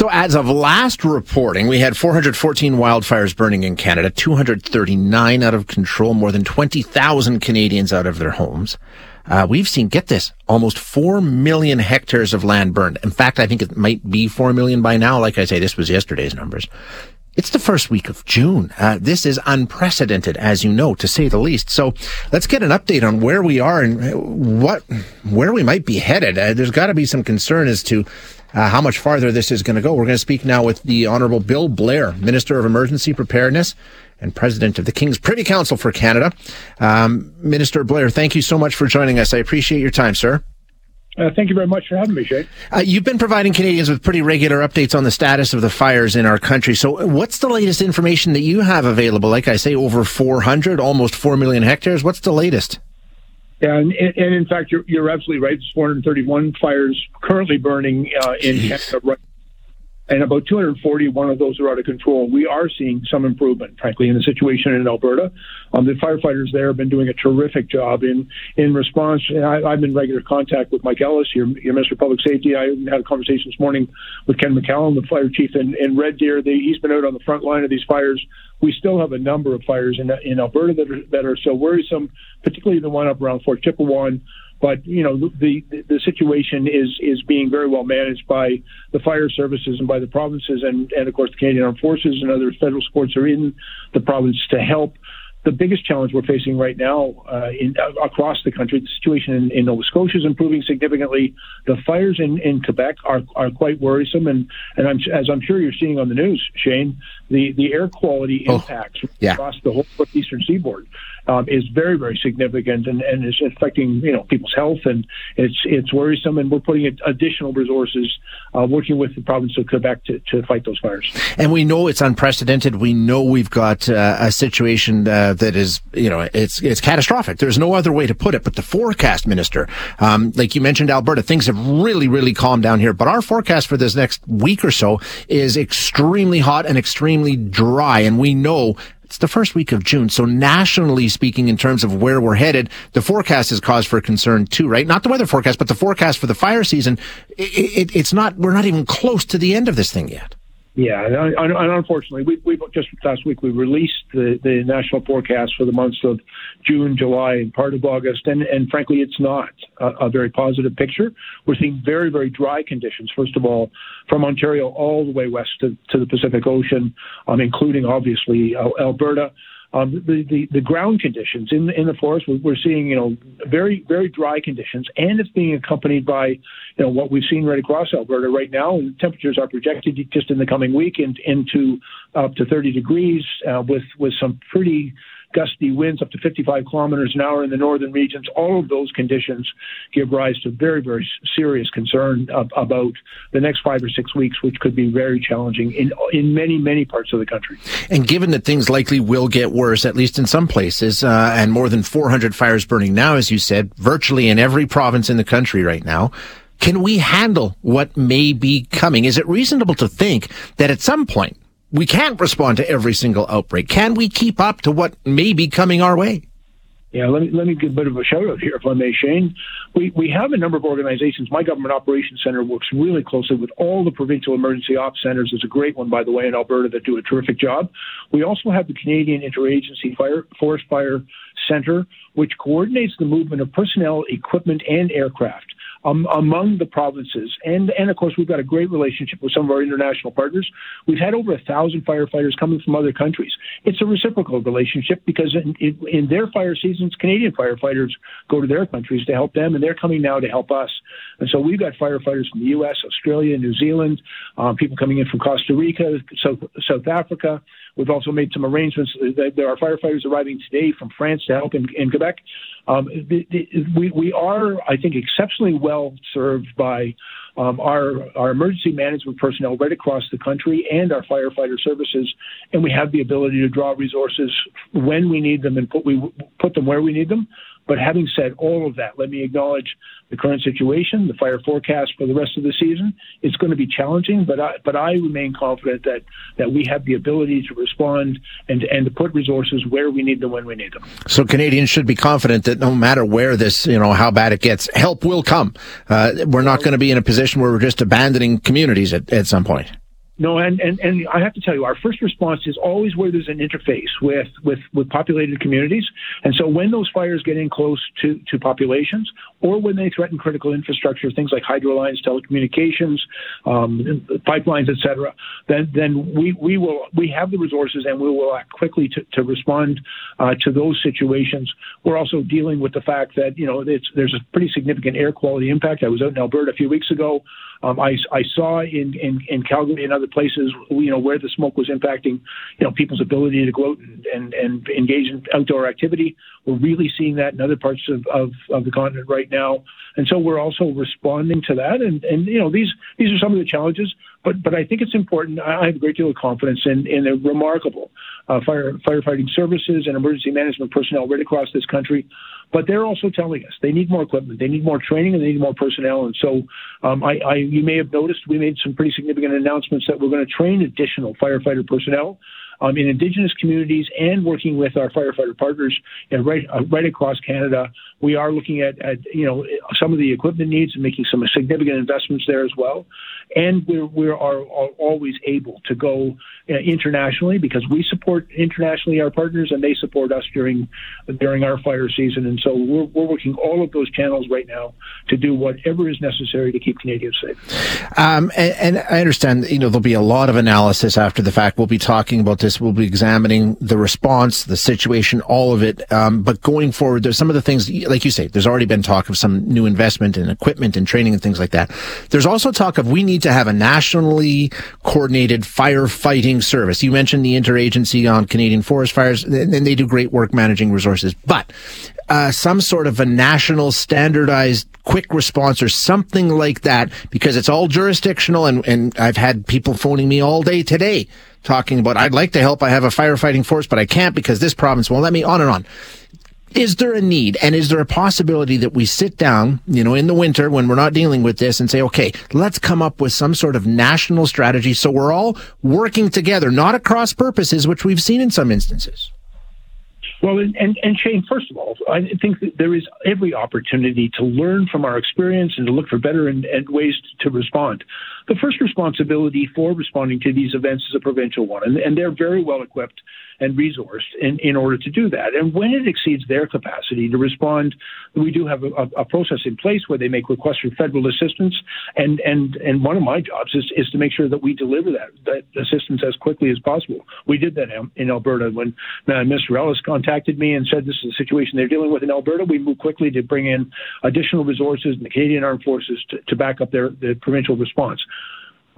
So as of last reporting, we had 414 wildfires burning in Canada, 239 out of control, more than 20,000 Canadians out of their homes. Uh, we've seen, get this, almost 4 million hectares of land burned. In fact, I think it might be 4 million by now. Like I say, this was yesterday's numbers. It's the first week of June. Uh, this is unprecedented, as you know, to say the least. So let's get an update on where we are and what, where we might be headed. Uh, there's got to be some concern as to uh, how much farther this is going to go. We're going to speak now with the Honorable Bill Blair, Minister of Emergency Preparedness and President of the King's Privy Council for Canada. Um, Minister Blair, thank you so much for joining us. I appreciate your time, sir. Uh, thank you very much for having me, Shane. Uh, you've been providing Canadians with pretty regular updates on the status of the fires in our country. So, what's the latest information that you have available? Like I say, over 400, almost 4 million hectares. What's the latest? And, and in fact, you're, you're absolutely right. There's 431 fires currently burning uh, in. Canada right and about 241 of those are out of control. We are seeing some improvement, frankly, in the situation in Alberta. Um, the firefighters there have been doing a terrific job in in response. I, been in regular contact with Mike Ellis, your, your Minister of Public Safety. I had a conversation this morning with Ken McMullen, the fire chief in, in Red Deer. They, he's been out on the front line of these fires. We still have a number of fires in in Alberta that are that are so worrisome, particularly the one up around Fort Chipewyan but you know the the situation is is being very well managed by the fire services and by the provinces and and of course the Canadian Armed Forces and other federal supports are in the province to help. The biggest challenge we're facing right now uh, in, uh, across the country, the situation in, in, Nova Scotia is improving significantly. The fires in, in Quebec are, are quite worrisome, and, and I'm, as I'm sure you're seeing on the news, Shane, the, the air quality oh, impacts yeah. across the whole eastern seaboard um, is very, very significant and, and is affecting you know people's health, and it's it's worrisome. And we're putting additional resources, uh, working with the province of Quebec to, to fight those fires. And we know it's unprecedented. We know we've got uh, a situation uh, that is you know it's it's catastrophic. There's no other way to put it. But the forecast, Minister, um, like you mentioned, Alberta, things have really, really calmed down here. But our forecast for this next week or so is extremely hot and extremely dry, and we know it's the first week of June. So nationally speaking, in terms of where we're headed, the forecast is cause for concern too, right? Not the weather forecast, but the forecast for the fire season. It, it, it's not, we're not even close to the end of this thing yet. Yeah, and, and unfortunately, we, we just last week we released the, the national forecast for the months of June, July, and part of August, and, and frankly, it's not a, a very positive picture. We're seeing very, very dry conditions. First of all, from Ontario all the way west to, to the Pacific Ocean, um, including obviously uh, Alberta. Um, the, the, the ground conditions in in the forest we're seeing you know very very dry conditions and it's being accompanied by you know what we've seen right across Alberta right now. And temperatures are projected just in the coming week in, into up to 30 degrees uh, with with some pretty gusty winds up to 55 kilometers an hour in the northern regions. All of those conditions give rise to very, very serious concern about the next five or six weeks, which could be very challenging in in many, many parts of the country. And given that things likely will get worse, at least in some places, uh, and more than 400 fires burning now, as you said, virtually in every province in the country right now. Can we handle what may be coming? Is it reasonable to think that at some point we can't respond to every single outbreak. Can we keep up to what may be coming our way? Yeah, let me let me give a bit of a shout out here, if I may, Shane. We we have a number of organizations. My government operations center works really closely with all the provincial emergency ops centers. There's a great one, by the way, in Alberta that do a terrific job. We also have the Canadian Interagency Fire Forest Fire Center, which coordinates the movement of personnel, equipment, and aircraft um, among the provinces. And, and of course, we've got a great relationship with some of our international partners. We've had over a thousand firefighters coming from other countries. It's a reciprocal relationship because in, in, in their fire seasons, Canadian firefighters go to their countries to help them, and they're coming now to help us. And so we've got firefighters from the U.S., Australia, New Zealand, um, people coming in from Costa Rica, South, South Africa. We've also made some arrangements. There are firefighters arriving today from France to help in, in Quebec. Um, the, the, we, we are, I think, exceptionally well served by um, our, our emergency management personnel right across the country and our firefighter services, and we have the ability to draw resources when we need them and put, we, put them where we need them. But having said all of that, let me acknowledge the current situation, the fire forecast for the rest of the season. It's going to be challenging, but I, but I remain confident that, that we have the ability to respond and, and to put resources where we need them when we need them. So Canadians should be confident that no matter where this, you know, how bad it gets, help will come. Uh, we're not going to be in a position where we're just abandoning communities at, at some point. No, and, and, and I have to tell you, our first response is always where there's an interface with, with, with populated communities. And so when those fires get in close to, to populations or when they threaten critical infrastructure, things like hydro lines, telecommunications, um, pipelines, et cetera, then, then we, we will, we have the resources and we will act quickly to, to respond uh, to those situations. We're also dealing with the fact that, you know, there's a pretty significant air quality impact. I was out in Alberta a few weeks ago. Um, I, I saw in, in, in Calgary and other places, you know, where the smoke was impacting, you know, people's ability to go out and, and, and engage in outdoor activity. We're really seeing that in other parts of, of, of the continent right now. And so we're also responding to that. And, and, you know, these, these are some of the challenges, but, but I think it's important. I have a great deal of confidence in, in a remarkable uh, fire, firefighting services and emergency management personnel right across this country. But they're also telling us they need more equipment, they need more training, and they need more personnel. And so, um, I, I, you may have noticed we made some pretty significant announcements that we're going to train additional firefighter personnel um, in Indigenous communities and working with our firefighter partners you know, right uh, right across Canada. We are looking at, at you know some of the equipment needs and making some significant investments there as well. And we're we are, are always able to go uh, internationally because we support internationally our partners and they support us during during our fire season. And so we're, we're working all of those channels right now to do whatever is necessary to keep Canadians safe. Um, and, and I understand you know there'll be a lot of analysis after the fact. We'll be talking about this this. We'll be examining the response, the situation, all of it. Um, but going forward, there's some of the things, like you say, there's already been talk of some new investment in equipment and training and things like that. There's also talk of we need to have a nationally coordinated firefighting service. You mentioned the interagency on Canadian forest fires, and they do great work managing resources. But uh, some sort of a national standardized quick response or something like that because it's all jurisdictional and, and I've had people phoning me all day today talking about I'd like to help I have a firefighting force but I can't because this province won't let me on and on is there a need and is there a possibility that we sit down, you know, in the winter when we're not dealing with this and say, okay, let's come up with some sort of national strategy so we're all working together, not across purposes, which we've seen in some instances? Well, and, and, Shane, first of all, I think that there is every opportunity to learn from our experience and to look for better and, and ways to respond. The first responsibility for responding to these events is a provincial one, and, and they're very well equipped and resourced in, in order to do that. And when it exceeds their capacity to respond, we do have a, a process in place where they make requests for federal assistance. And, and, and one of my jobs is, is to make sure that we deliver that, that assistance as quickly as possible. We did that in Alberta when uh, Mr. Ellis contacted me and said this is a situation they're dealing with in Alberta. We moved quickly to bring in additional resources in the Canadian Armed Forces to, to back up their, their provincial response.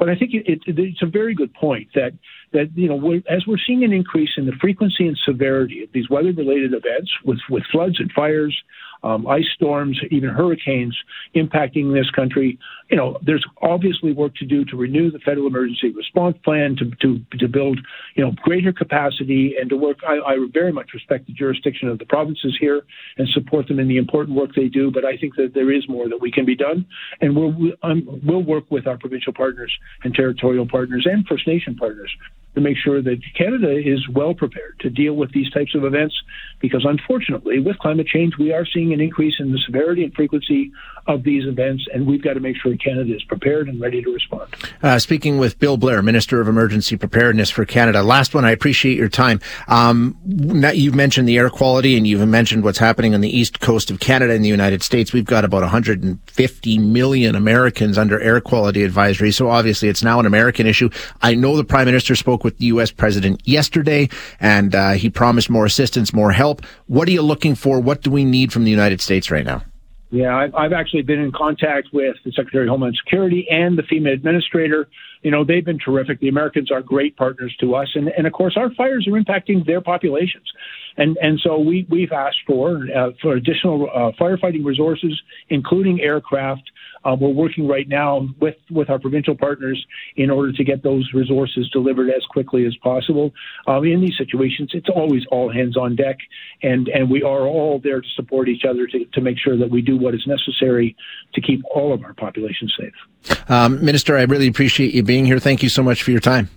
But I think it, it, it's a very good point that that you know we're, as we're seeing an increase in the frequency and severity of these weather-related events with with floods and fires, um, ice storms, even hurricanes impacting this country. You know, there's obviously work to do to renew the federal emergency response plan, to to, to build you know greater capacity, and to work. I, I very much respect the jurisdiction of the provinces here and support them in the important work they do. But I think that there is more that we can be done, and we'll um, we'll work with our provincial partners and territorial partners and First Nation partners to make sure that Canada is well prepared to deal with these types of events because unfortunately with climate change we are seeing an increase in the severity and frequency of these events and we've got to make sure Canada is prepared and ready to respond. Uh, speaking with Bill Blair, Minister of Emergency Preparedness for Canada. Last one, I appreciate your time. Um, you've mentioned the air quality and you've mentioned what's happening on the east coast of Canada and the United States. We've got about 150 million Americans under air quality advisory. So obviously it's now an American issue. I know the Prime Minister spoke spoke with the U.S. president yesterday, and uh, he promised more assistance, more help. What are you looking for? What do we need from the United States right now? Yeah, I've, I've actually been in contact with the Secretary of Homeland Security and the FEMA administrator. You know, they've been terrific. The Americans are great partners to us, and, and of course, our fires are impacting their populations, and and so we we've asked for uh, for additional uh, firefighting resources, including aircraft. Uh, we're working right now with, with our provincial partners in order to get those resources delivered as quickly as possible. Um, in these situations, it's always all hands on deck, and, and we are all there to support each other to, to make sure that we do what is necessary to keep all of our population safe. Um, Minister, I really appreciate you being here. Thank you so much for your time.